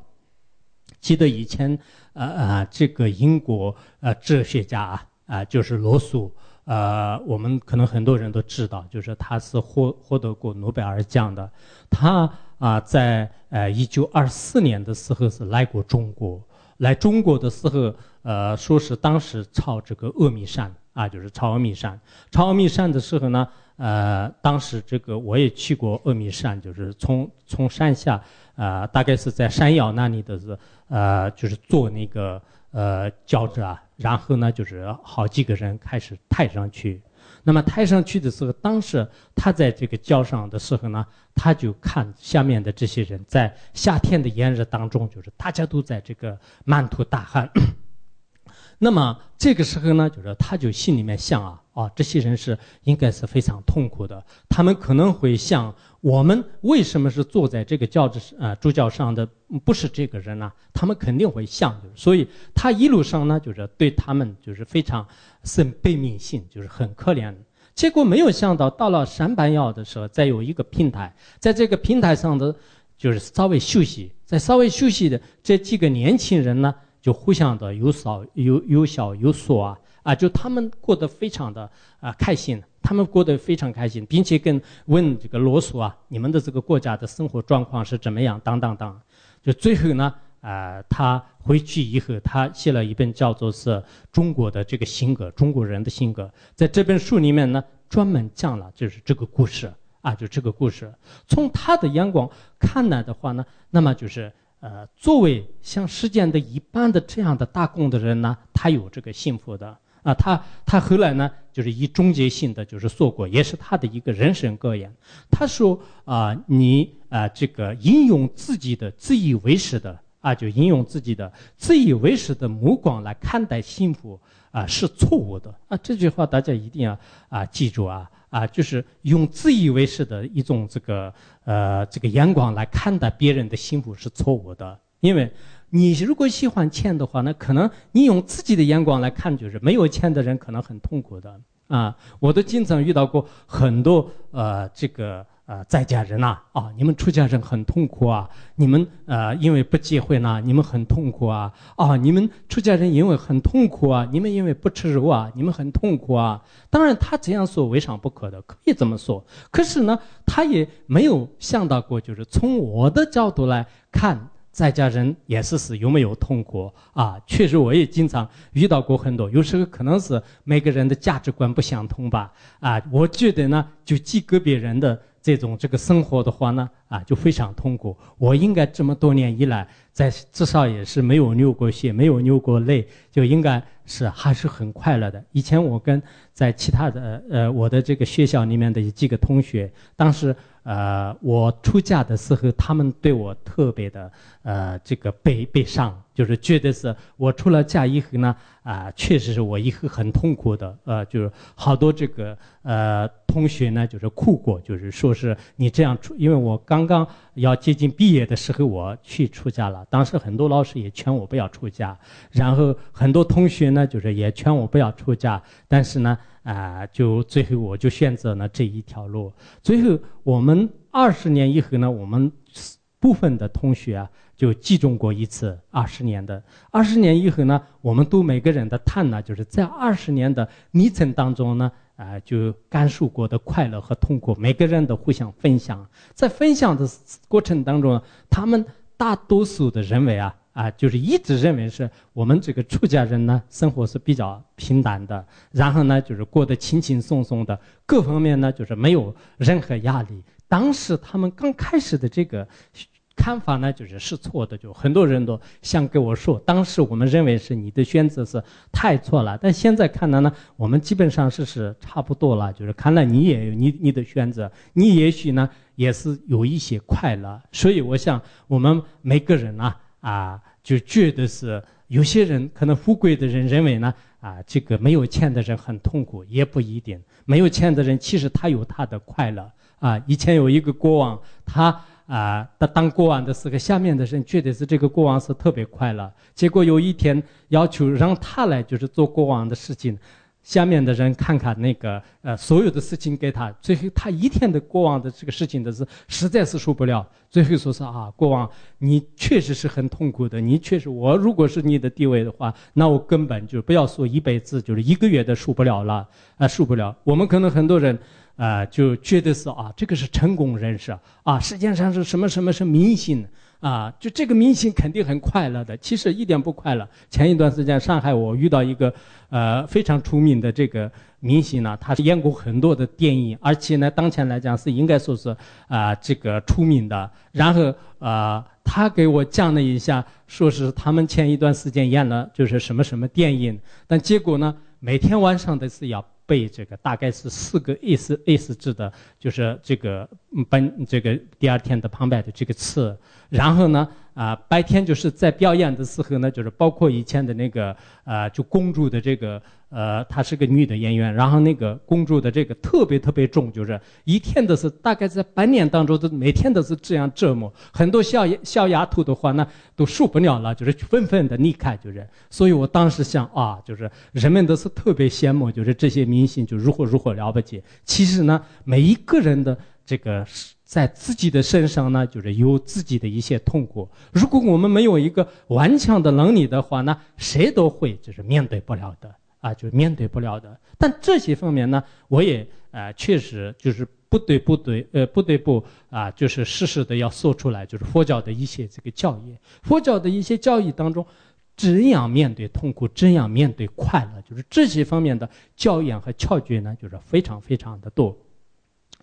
记得以前，呃呃，这个英国呃哲学家啊，啊就是罗素，呃，我们可能很多人都知道，就是他是获获得过诺贝尔奖的。他啊，在呃一九二四年的时候是来过中国，来中国的时候，呃，说是当时抄这个阿米山啊，就是抄阿米山。抄阿米山的时候呢，呃，当时这个我也去过阿米山，就是从从山下。啊，大概是在山腰那里的是，呃，就是坐那个呃轿子啊，然后呢，就是好几个人开始抬上去。那么抬上去的时候，当时他在这个轿上的时候呢，他就看下面的这些人在夏天的炎热当中，就是大家都在这个满头大汗。那么这个时候呢，就是他就心里面想啊，啊，这些人是应该是非常痛苦的，他们可能会想。我们为什么是坐在这个轿子啊主教上的不是这个人呢？他们肯定会想，所以他一路上呢，就是对他们就是非常生悲悯心，就是很可怜。结果没有想到，到了山板腰的时候，再有一个平台，在这个平台上的就是稍微休息，在稍微休息的这几个年轻人呢，就互相的有少有有笑有说啊啊，就他们过得非常的啊开心。他们过得非常开心，并且跟问这个罗素啊，你们的这个国家的生活状况是怎么样？当当当，就最后呢，啊，他回去以后，他写了一本叫做是中国的这个性格，中国人的性格，在这本书里面呢，专门讲了就是这个故事啊，就这个故事。从他的眼光看来的话呢，那么就是呃，作为像世间的一般的这样的打工的人呢，他有这个幸福的。啊，他他后来呢，就是以终结性的就是说过，也是他的一个人生格言。他说啊，你啊，这个应用自己的自以为是的啊，就应用自己的自以为是的目光来看待幸福啊，是错误的啊。这句话大家一定要啊记住啊啊，就是用自以为是的一种这个呃这个眼光来看待别人的幸福是错误的，因为。你如果喜欢钱的话，那可能你用自己的眼光来看，就是没有钱的人可能很痛苦的啊！我都经常遇到过很多呃，这个呃在家人呐啊，你们出家人很痛苦啊！你们呃因为不结婚呐，你们很痛苦啊！啊，你们出家人因为很痛苦啊，你们因为不吃肉啊，你们很痛苦啊！当然他这样说未尝不可的，可以这么说。可是呢，他也没有想到过，就是从我的角度来看。在家人也是是有没有痛苦啊？确实，我也经常遇到过很多。有时候可能是每个人的价值观不相同吧。啊，我觉得呢，就记个别人的这种这个生活的话呢，啊，就非常痛苦。我应该这么多年以来，在至少也是没有流过血，没有流过泪，就应该是还是很快乐的。以前我跟在其他的呃我的这个学校里面的几个同学，当时。呃，我出嫁的时候，他们对我特别的，呃，这个悲悲伤，就是觉得是我出了嫁以后呢，啊，确实是我以后很痛苦的，呃，就是好多这个呃同学呢，就是哭过，就是说是你这样出，因为我刚刚要接近毕业的时候，我去出家了，当时很多老师也劝我不要出家，然后很多同学呢，就是也劝我不要出家，但是呢。啊，就最后我就选择了这一条路。最后我们二十年以后呢，我们部分的同学啊，就集中过一次二十年的。二十年以后呢，我们都每个人的谈呢，就是在二十年的历程当中呢，啊，就感受过的快乐和痛苦，每个人都互相分享。在分享的过程当中，他们大多数的认为啊。啊，就是一直认为是我们这个出家人呢，生活是比较平淡的，然后呢，就是过得轻轻松松的，各方面呢，就是没有任何压力。当时他们刚开始的这个看法呢，就是是错的，就很多人都想跟我说，当时我们认为是你的选择是太错了，但现在看来呢，我们基本上是是差不多了，就是看来你也有你你的选择，你也许呢也是有一些快乐，所以我想我们每个人啊啊。就觉得是有些人可能富贵的人认为呢，啊，这个没有钱的人很痛苦，也不一定。没有钱的人其实他有他的快乐啊。以前有一个国王，他啊，他当国王的时候，下面的人觉得是这个国王是特别快乐。结果有一天要求让他来就是做国王的事情，下面的人看看那个呃所有的事情给他，最后他一天的过往的这个事情的是实在是受不了，最后说是啊，过往你确实是很痛苦的，你确实我如果是你的地位的话，那我根本就不要说一辈子，就是一个月都受不了了啊，受不了。我们可能很多人啊就觉得是啊，这个是成功人士啊，世界上是什么什么是明星。啊，就这个明星肯定很快乐的，其实一点不快乐。前一段时间上海我遇到一个，呃，非常出名的这个明星呢，他是演过很多的电影，而且呢，当前来讲是应该说是啊这个出名的。然后啊，他给我讲了一下，说是他们前一段时间演了就是什么什么电影，但结果呢，每天晚上都是要。背这个大概是四个 S S 字的，就是这个本这个第二天的旁白的这个词，然后呢。啊，白天就是在表演的时候呢，就是包括以前的那个，啊，就公主的这个，呃，她是个女的演员，然后那个公主的这个特别特别重，就是一天都是大概在半年当中都每天都是这样折磨，很多小小丫头的话呢都受不了了，就是纷纷的离开，就是。所以我当时想啊，就是人们都是特别羡慕，就是这些明星就如何如何了不起。其实呢，每一个人的这个。在自己的身上呢，就是有自己的一些痛苦。如果我们没有一个顽强的能力的话呢，谁都会就是面对不了的啊，就面对不了的。但这些方面呢，我也啊，确实就是不对不对，呃，不得不啊，就是适时的要说出来，就是佛教的一些这个教义，佛教的一些教义当中，怎样面对痛苦，怎样面对快乐，就是这些方面的教养和窍诀呢，就是非常非常的多。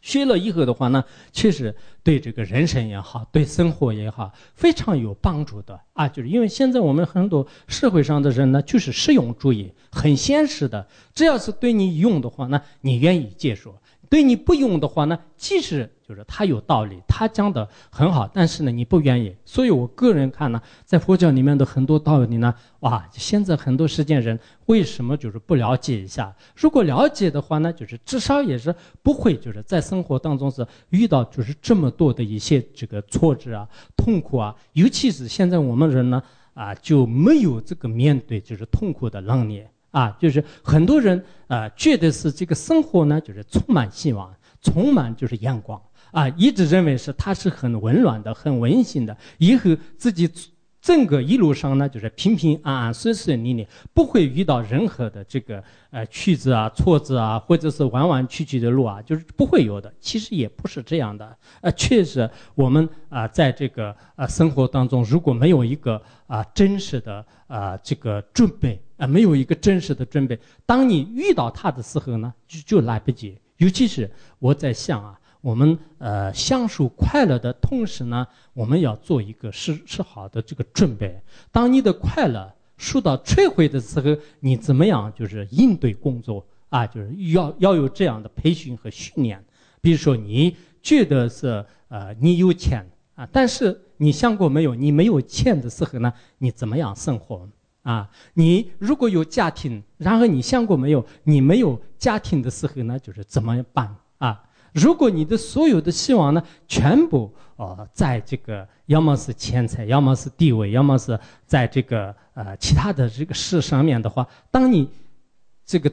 学了以后的话呢，确实对这个人生也好，对生活也好，非常有帮助的啊。就是因为现在我们很多社会上的人呢，就是实用主义，很现实的。只要是对你用的话呢，你愿意接受。对你不用的话呢，即使就是他有道理，他讲的很好，但是呢，你不愿意。所以我个人看呢，在佛教里面的很多道理呢，哇，现在很多世间人为什么就是不了解一下？如果了解的话呢，就是至少也是不会就是在生活当中是遇到就是这么多的一些这个挫折啊、痛苦啊，尤其是现在我们人呢，啊，就没有这个面对就是痛苦的能力。啊，就是很多人啊，觉得是这个生活呢，就是充满希望，充满就是阳光啊，一直认为是它是很温暖的、很温馨的，以后自己。整个一路上呢，就是平平安安、顺顺利利，不会遇到任何的这个呃曲折啊、挫折啊，或者是弯弯曲曲的路啊，就是不会有的。其实也不是这样的，呃，确实我们啊，在这个呃生活当中，如果没有一个啊真实的啊这个准备啊，没有一个真实的准备，当你遇到他的时候呢，就就来不及。尤其是我在想啊。我们呃享受快乐的同时呢，我们要做一个是是好的这个准备。当你的快乐受到摧毁的时候，你怎么样就是应对工作啊？就是要要有这样的培训和训练。比如说，你觉得是呃你有钱啊，但是你想过没有？你没有钱的时候呢，你怎么样生活啊？你如果有家庭，然后你想过没有？你没有家庭的时候呢，就是怎么办？如果你的所有的希望呢，全部呃在这个要么是钱财，要么是地位，要么是在这个呃其他的这个事上面的话，当你这个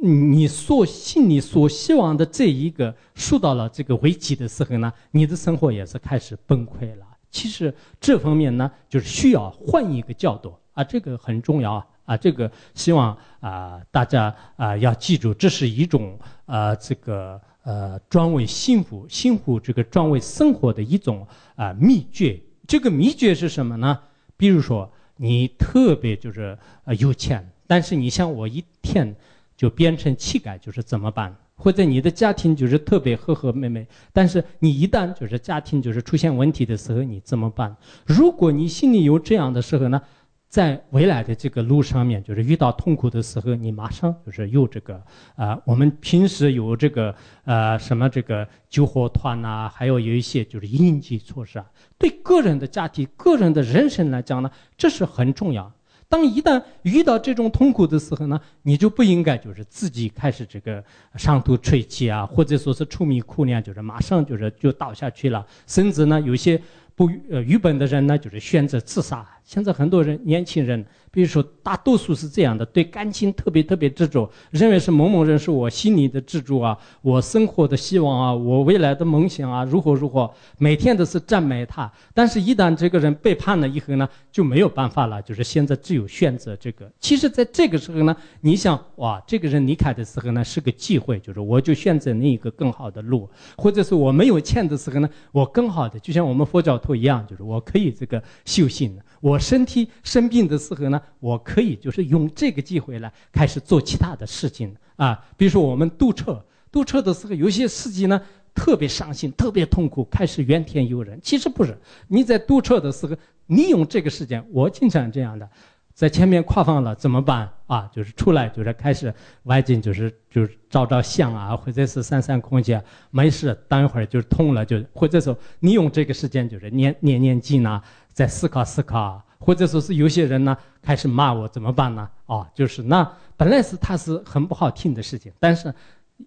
你所心里所希望的这一个受到了这个危机的时候呢，你的生活也是开始崩溃了。其实这方面呢，就是需要换一个角度啊，这个很重要啊啊，这个希望啊大家啊要记住，这是一种啊这个。呃，专为幸福、幸福这个专为生活的一种啊秘诀。这个秘诀是什么呢？比如说，你特别就是呃有钱，但是你想我一天就变成乞丐，就是怎么办？或者你的家庭就是特别和和美美，但是你一旦就是家庭就是出现问题的时候，你怎么办？如果你心里有这样的时候呢？在未来的这个路上面，就是遇到痛苦的时候，你马上就是有这个啊，我们平时有这个呃什么这个救火团呐，还有有一些就是应急措施啊，对个人的家庭、个人的人生来讲呢，这是很重要。当一旦遇到这种痛苦的时候呢，你就不应该就是自己开始这个伤途垂气啊，或者说是愁眉苦脸，就是马上就是就倒下去了，甚至呢有些。不呃愚笨的人呢，就是选择自杀。现在很多人年轻人。比如说，大多数是这样的，对感情特别特别执着，认为是某某人是我心里的支柱啊，我生活的希望啊，我未来的梦想啊，如何如何，每天都是赞美他。但是，一旦这个人背叛了以后呢，就没有办法了，就是现在只有选择这个。其实，在这个时候呢，你想，哇，这个人离开的时候呢，是个机会，就是我就选择另一个更好的路，或者是我没有钱的时候呢，我更好的，就像我们佛教不一样，就是我可以这个修行。我身体生病的时候呢，我可以就是用这个机会来开始做其他的事情啊。比如说我们堵车，堵车的时候，有些司机呢特别伤心、特别痛苦，开始怨天尤人。其实不是，你在堵车的时候，你用这个时间，我经常这样的，在前面跨放了怎么办啊？就是出来就是开始外景，就是就是照照相啊，或者是散散空气。没事，等一会儿就通了，就或者说你用这个时间就是念念念经啊。在思考思考，或者说是有些人呢开始骂我，怎么办呢？哦，就是那本来是他是很不好听的事情，但是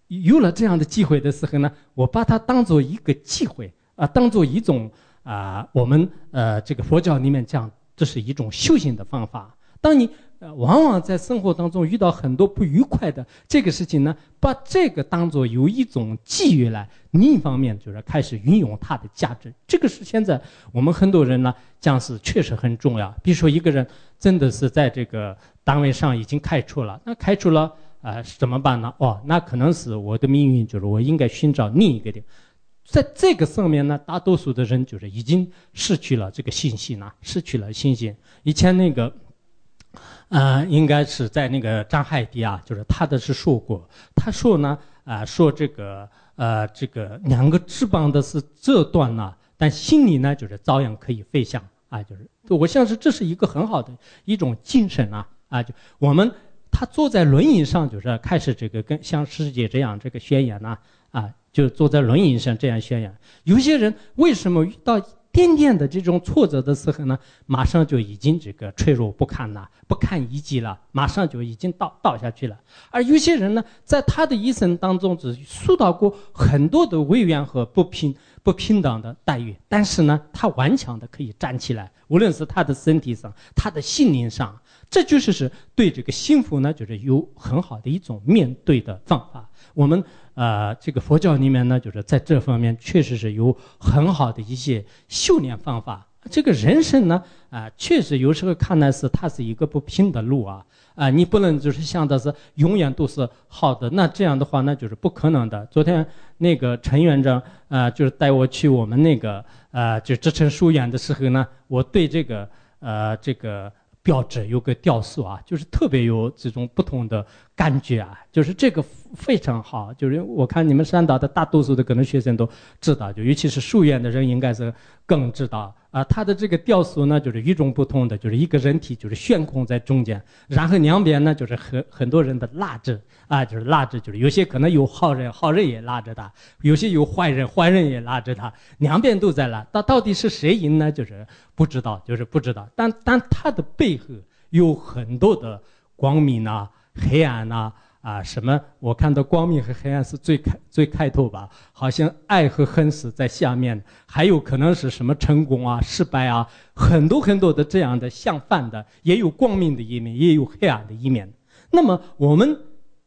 有了这样的机会的时候呢，我把它当做一个机会啊，当做一种啊，我们呃这个佛教里面讲，这是一种修行的方法。当你。呃，往往在生活当中遇到很多不愉快的这个事情呢，把这个当做有一种机遇来，另一方面就是开始运用它的价值。这个是现在我们很多人呢讲是确实很重要。比如说一个人真的是在这个单位上已经开除了，那开除了啊怎么办呢？哦，那可能是我的命运就是我应该寻找另一个的，在这个上面呢，大多数的人就是已经失去了这个信心了，失去了信心。以前那个。啊，应该是在那个张海迪啊，就是他的是说过，他说呢，啊，说这个，呃，这个两个翅膀的是这段呢，但心里呢，就是照样可以飞翔啊，就是我相信这是一个很好的一种精神啊，啊，就我们他坐在轮椅上，就是开始这个跟像师姐这样这个宣言呐，啊，就坐在轮椅上这样宣言。有些人为什么遇到？点点的这种挫折的时候呢，马上就已经这个脆弱不堪了，不堪一击了，马上就已经倒倒下去了。而有些人呢，在他的一生当中只受到过很多的委怨和不平不平等的待遇，但是呢，他顽强的可以站起来，无论是他的身体上，他的心灵上，这就是是对这个幸福呢，就是有很好的一种面对的方法。我们。呃，这个佛教里面呢，就是在这方面确实是有很好的一些修炼方法。这个人生呢，啊，确实有时候看来是它是一个不平的路啊，啊，你不能就是想的是永远都是好的，那这样的话那就是不可能的。昨天那个陈院长啊，就是带我去我们那个呃，就职称书院的时候呢，我对这个呃这个。标志有个雕塑啊，就是特别有这种不同的感觉啊，就是这个非常好。就是我看你们山岛的大多数的可能学生都知道，就尤其是书院的人应该是更知道。啊，它的这个雕塑呢，就是与众不同的，就是一个人体就是悬空在中间，然后两边呢就是很很多人的拉着，啊，就是拉着，就是有些可能有好人，好人也拉着他；有些有坏人，坏人也拉着他，两边都在拉。到到底是谁赢呢？就是不知道，就是不知道。但但它的背后有很多的光明啊，黑暗啊。啊，什么？我看到光明和黑暗是最开最开头吧？好像爱和恨是在下面，还有可能是什么成功啊、失败啊，很多很多的这样的相反的，也有光明的一面，也有黑暗的一面。那么我们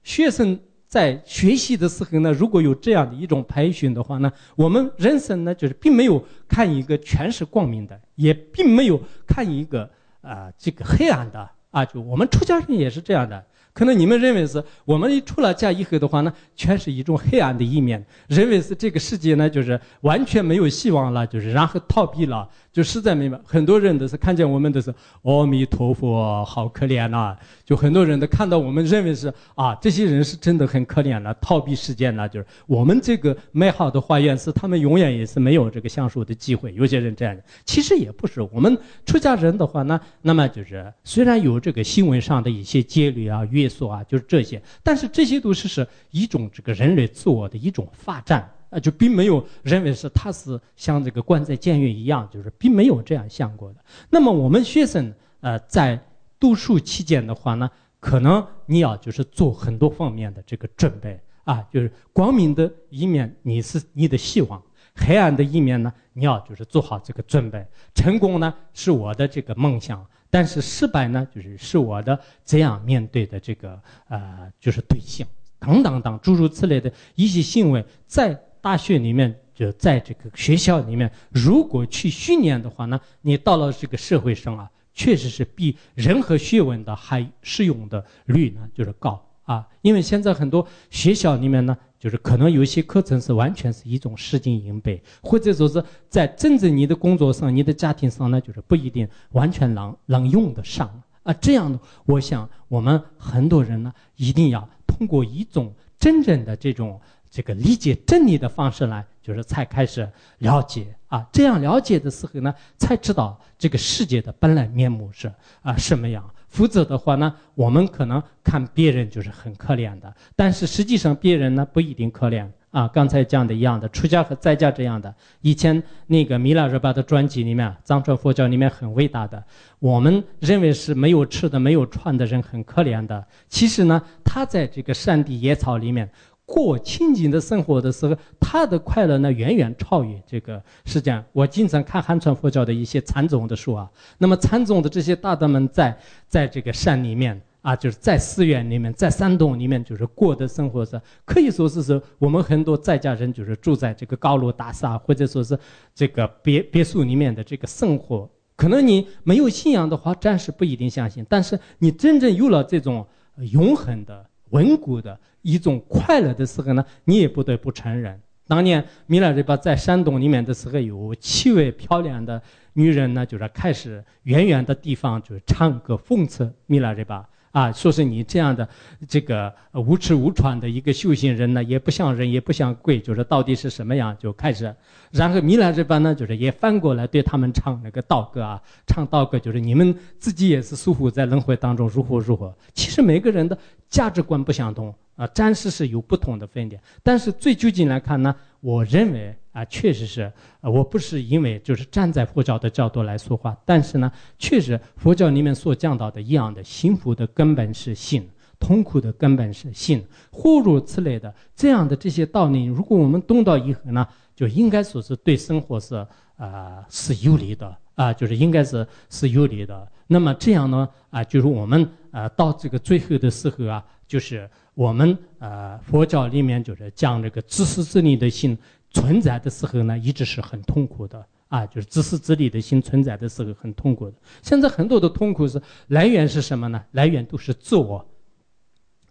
学生在学习的时候呢，如果有这样的一种培训的话呢，我们人生呢就是并没有看一个全是光明的，也并没有看一个啊这个黑暗的啊，就我们出家人也是这样的。可能你们认为是我们一出了家以后的话呢，全是一种黑暗的一面，认为是这个世界呢就是完全没有希望了，就是然后逃避了，就实在明白。很多人都是看见我们都是阿弥陀佛，好可怜呐。就很多人都看到我们认为是啊，这些人是真的很可怜了，逃避世界呢，就是我们这个美好的花园是他们永远也是没有这个享受的机会。有些人这样，其实也不是。我们出家人的话呢，那么就是虽然有这个新闻上的一些戒律啊、约束啊，就是这些，但是这些都是是一种这个人类自我的一种发展啊，就并没有认为是他是像这个关在监狱一样，就是并没有这样想过的。那么我们学生呃在。读书期间的话呢，可能你要就是做很多方面的这个准备啊，就是光明的一面，你是你的希望；黑暗的一面呢，你要就是做好这个准备。成功呢是我的这个梦想，但是失败呢就是是我的怎样面对的这个呃就是对象等等等诸如此类的一些行为，在大学里面就在这个学校里面，如果去训练的话呢，你到了这个社会上啊，确实是比任何学问的还适用的率呢就是高。啊，因为现在很多学校里面呢，就是可能有一些课程是完全是一种实景应背，或者说是在真正你的工作上、你的家庭上呢，就是不一定完全能能用得上啊。这样的，我想我们很多人呢，一定要通过一种真正的这种这个理解真理的方式来，就是才开始了解啊。这样了解的时候呢，才知道这个世界的本来面目是啊什么样。否则的话呢，我们可能看别人就是很可怜的，但是实际上别人呢不一定可怜啊。刚才讲的一样的，出家和在家这样的，以前那个米拉热巴的专辑里面，藏传佛教里面很伟大的，我们认为是没有吃的、没有穿的人很可怜的，其实呢，他在这个山地野草里面。过清净的生活的时候，他的快乐呢远远超越这个。是这样，我经常看汉传佛教的一些禅宗的书啊。那么禅宗的这些大德们在在这个山里面啊，就是在寺院里面，在山洞里面，就是过的生活是可以说是说我们很多在家人就是住在这个高楼大厦或者说是这个别别墅里面的这个生活。可能你没有信仰的话，暂时不一定相信。但是你真正有了这种永恒的。稳固的一种快乐的时候呢，你也不得不承认，当年米拉日巴在山洞里面的时候，有七位漂亮的女人呢，就是开始远远的地方就是唱歌讽刺米拉日巴。啊，说是你这样的这个无吃无穿的一个修行人呢，也不像人，也不像鬼，就是到底是什么样？就开始，然后米兰这边呢，就是也翻过来对他们唱那个道歌啊，唱道歌，就是你们自己也是疏忽在轮回当中如何如何。其实每个人的价值观不相同啊，暂时是有不同的分点，但是最究竟来看呢，我认为。啊，确实是，我不是因为就是站在佛教的角度来说话，但是呢，确实佛教里面所讲到的一样的，幸福的根本是性，痛苦的根本是信，诸如此类的这样的这些道理，如果我们懂到以后呢，就应该说是对生活是啊是有利的啊，就是应该是是有利的。那么这样呢，啊，就是我们啊到这个最后的时候啊，就是我们啊佛教里面就是讲这个自私自利的心。存在的时候呢，一直是很痛苦的啊，就是自私自利的心存在的时候很痛苦的。现在很多的痛苦是来源是什么呢？来源都是自我。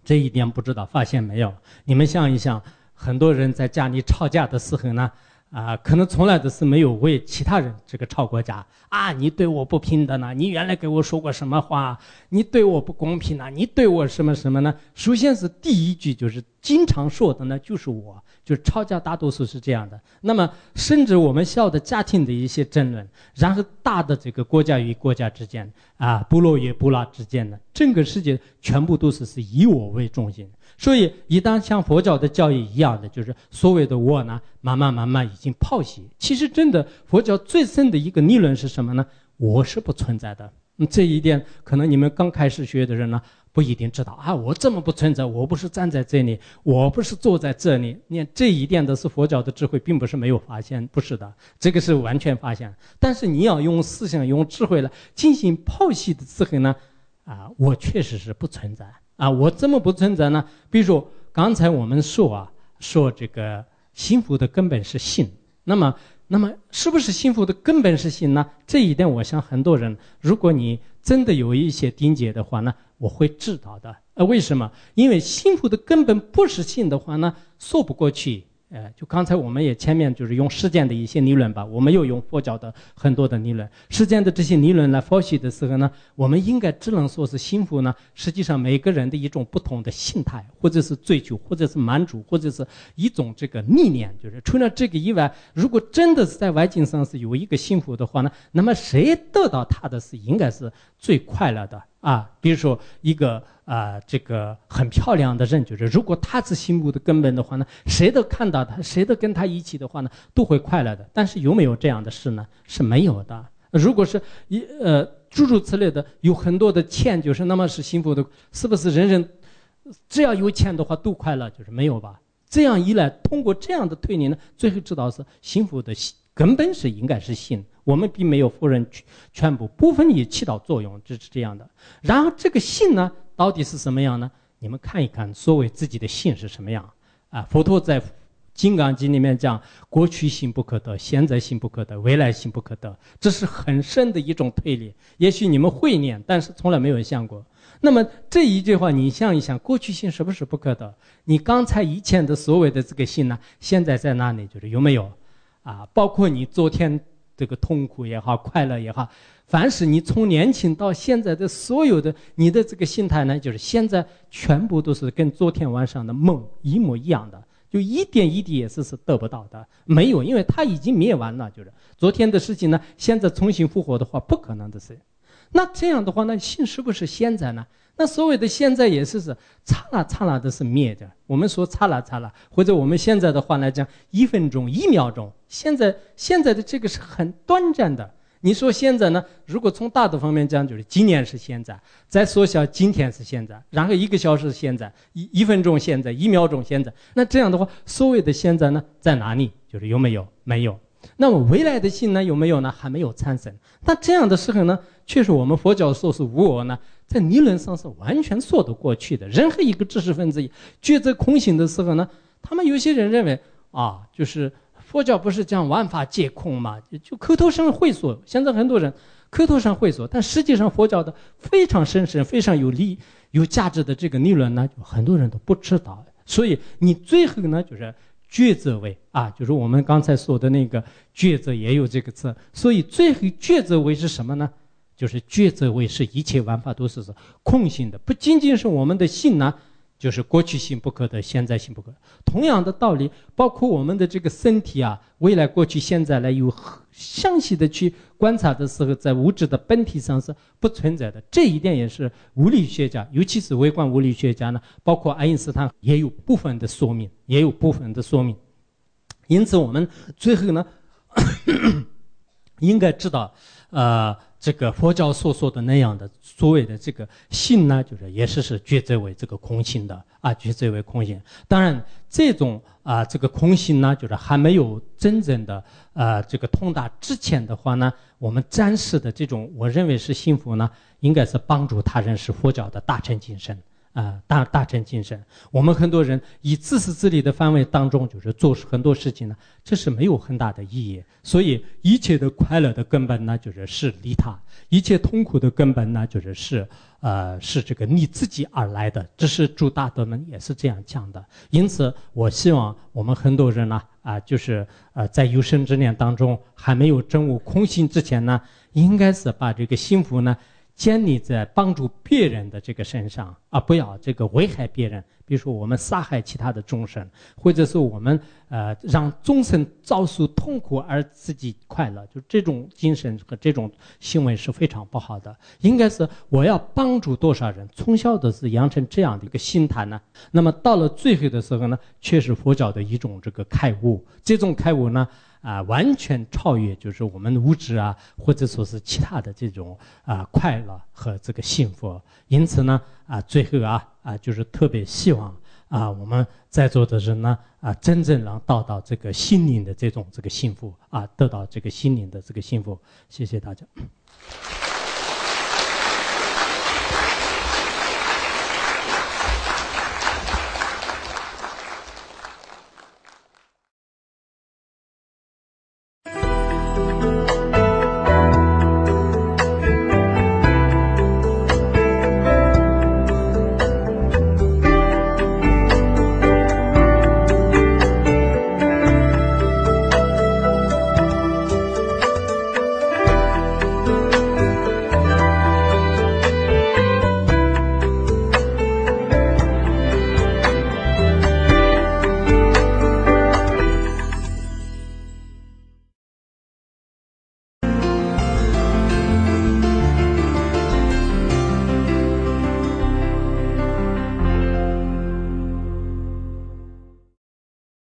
这一点不知道发现没有？你们想一想，很多人在家里吵架的时候呢？啊，可能从来都是没有为其他人这个吵过架啊！你对我不平等呢？你原来给我说过什么话？你对我不公平呢？你对我什么什么呢？首先是第一句就是经常说的呢，就是我，就是吵架大多数是这样的。那么甚至我们小的家庭的一些争论，然后大的这个国家与国家之间啊，部落与部落之间的，整个世界全部都是是以我为中心。所以，一旦像佛教的教义一样的，就是所谓的我呢，慢慢慢慢已经泡洗。其实，真的佛教最深的一个理论是什么呢？我是不存在的。这一点，可能你们刚开始学的人呢，不一定知道啊。我这么不存在，我不是站在这里，我不是坐在这里。你这一点都是佛教的智慧，并不是没有发现，不是的，这个是完全发现。但是你要用思想、用智慧来进行剖析的时候呢，啊，我确实是不存在。啊，我怎么不存在呢？比如刚才我们说啊，说这个幸福的根本是信。那么，那么是不是幸福的根本是信呢？这一点，我想很多人，如果你真的有一些理解的话呢，我会知道的。呃，为什么？因为幸福的根本不是信的话呢，说不过去。呃，就刚才我们也前面就是用实践的一些理论吧，我们又用佛教的很多的理论，实践的这些理论来分析的时候呢，我们应该只能说是幸福呢，实际上每个人的一种不同的心态，或者是追求，或者是满足，或者是一种这个理念，就是除了这个以外，如果真的是在外境上是有一个幸福的话呢，那么谁得到他的是应该是最快乐的。啊，比如说一个啊，这个很漂亮的人，就是如果他是幸福的根本的话呢，谁都看到他，谁都跟他一起的话呢，都会快乐的。但是有没有这样的事呢？是没有的。如果是一呃诸如此类的，有很多的钱，就是那么是幸福的，是不是人人只要有钱的话都快乐？就是没有吧？这样一来，通过这样的推理呢，最后知道是幸福的根本是应该是性。我们并没有否认全部部分也起到作用，这是这样的。然后这个性呢，到底是什么样呢？你们看一看，所谓自己的性是什么样啊？佛陀在《金刚经》里面讲，过去性不可得，现在性不可得，未来性不可得，这是很深的一种推理。也许你们会念，但是从来没有想过。那么这一句话，你想一想，过去性是不是不可得？你刚才以前的所谓的这个性呢，现在在哪里？就是有没有？啊，包括你昨天这个痛苦也好，快乐也好，凡是你从年轻到现在的所有的你的这个心态呢，就是现在全部都是跟昨天晚上的梦一模一样的，就一点一滴也是是得不到的，没有，因为它已经灭完了。就是昨天的事情呢，现在重新复活的话，不可能的事。那这样的话，那信是不是现在呢？那所谓的现在也是是刹那刹那的是灭的。我们说刹那刹那，或者我们现在的话来讲，一分钟、一秒钟。现在现在的这个是很短暂的。你说现在呢？如果从大的方面讲，就是今年是现在，再缩小今天是现在，然后一个小时现在，一一分钟现在，一秒钟现在。那这样的话，所谓的现在呢，在哪里？就是有没有？没有。那么未来的性呢？有没有呢？还没有产生。那这样的时候呢，确实我们佛教说是无我呢，在理论上是完全说得过去的。任何一个知识分子抉择空性的时候呢，他们有些人认为啊，就是佛教不是讲万法皆空嘛，就口头上会说。现在很多人口头上会说，但实际上佛教的非常深深、非常有利、有价值的这个理论呢，很多人都不知道。所以你最后呢，就是。抉择位啊，就是我们刚才说的那个抉择也有这个字，所以最后抉择位是什么呢？就是抉择为是一切万法都是是空性的，不仅仅是我们的性呢。就是过去性不可得，现在性不可得。同样的道理，包括我们的这个身体啊，未来、过去、现在呢有详细的去观察的时候，在物质的本体上是不存在的。这一点也是物理学家，尤其是微观物理学家呢，包括爱因斯坦也有部分的说明，也有部分的说明。因此，我们最后呢，应该知道，呃。这个佛教所说的那样的所谓的这个性呢，就是也是是抉择为这个空性的啊，抉择为空性。当然，这种啊这个空性呢，就是还没有真正的啊这个通达之前的话呢，我们暂时的这种我认为是幸福呢，应该是帮助他人是佛教的大乘精神。啊，大大成精神。我们很多人以自私自利的范围当中，就是做出很多事情呢，这是没有很大的意义。所以，一切的快乐的根本呢，就是是利他；一切痛苦的根本呢，就是是呃是这个你自己而来的。这是诸大德们也是这样讲的。因此，我希望我们很多人呢，啊，就是呃在有生之年当中还没有证悟空性之前呢，应该是把这个幸福呢。建立在帮助别人的这个身上，啊不要这个危害别人。比如说，我们杀害其他的众生，或者是我们呃让众生遭受痛苦而自己快乐，就这种精神和这种行为是非常不好的。应该是我要帮助多少人，从小的是养成这样的一个心态呢？那么到了最后的时候呢，却是佛教的一种这个开悟。这种开悟呢？啊，完全超越就是我们的物质啊，或者说是其他的这种啊快乐和这个幸福。因此呢，啊，最后啊啊，就是特别希望啊，我们在座的人呢啊，真正能到达这个心灵的这种这个幸福啊，得到这个心灵的这个幸福。谢谢大家。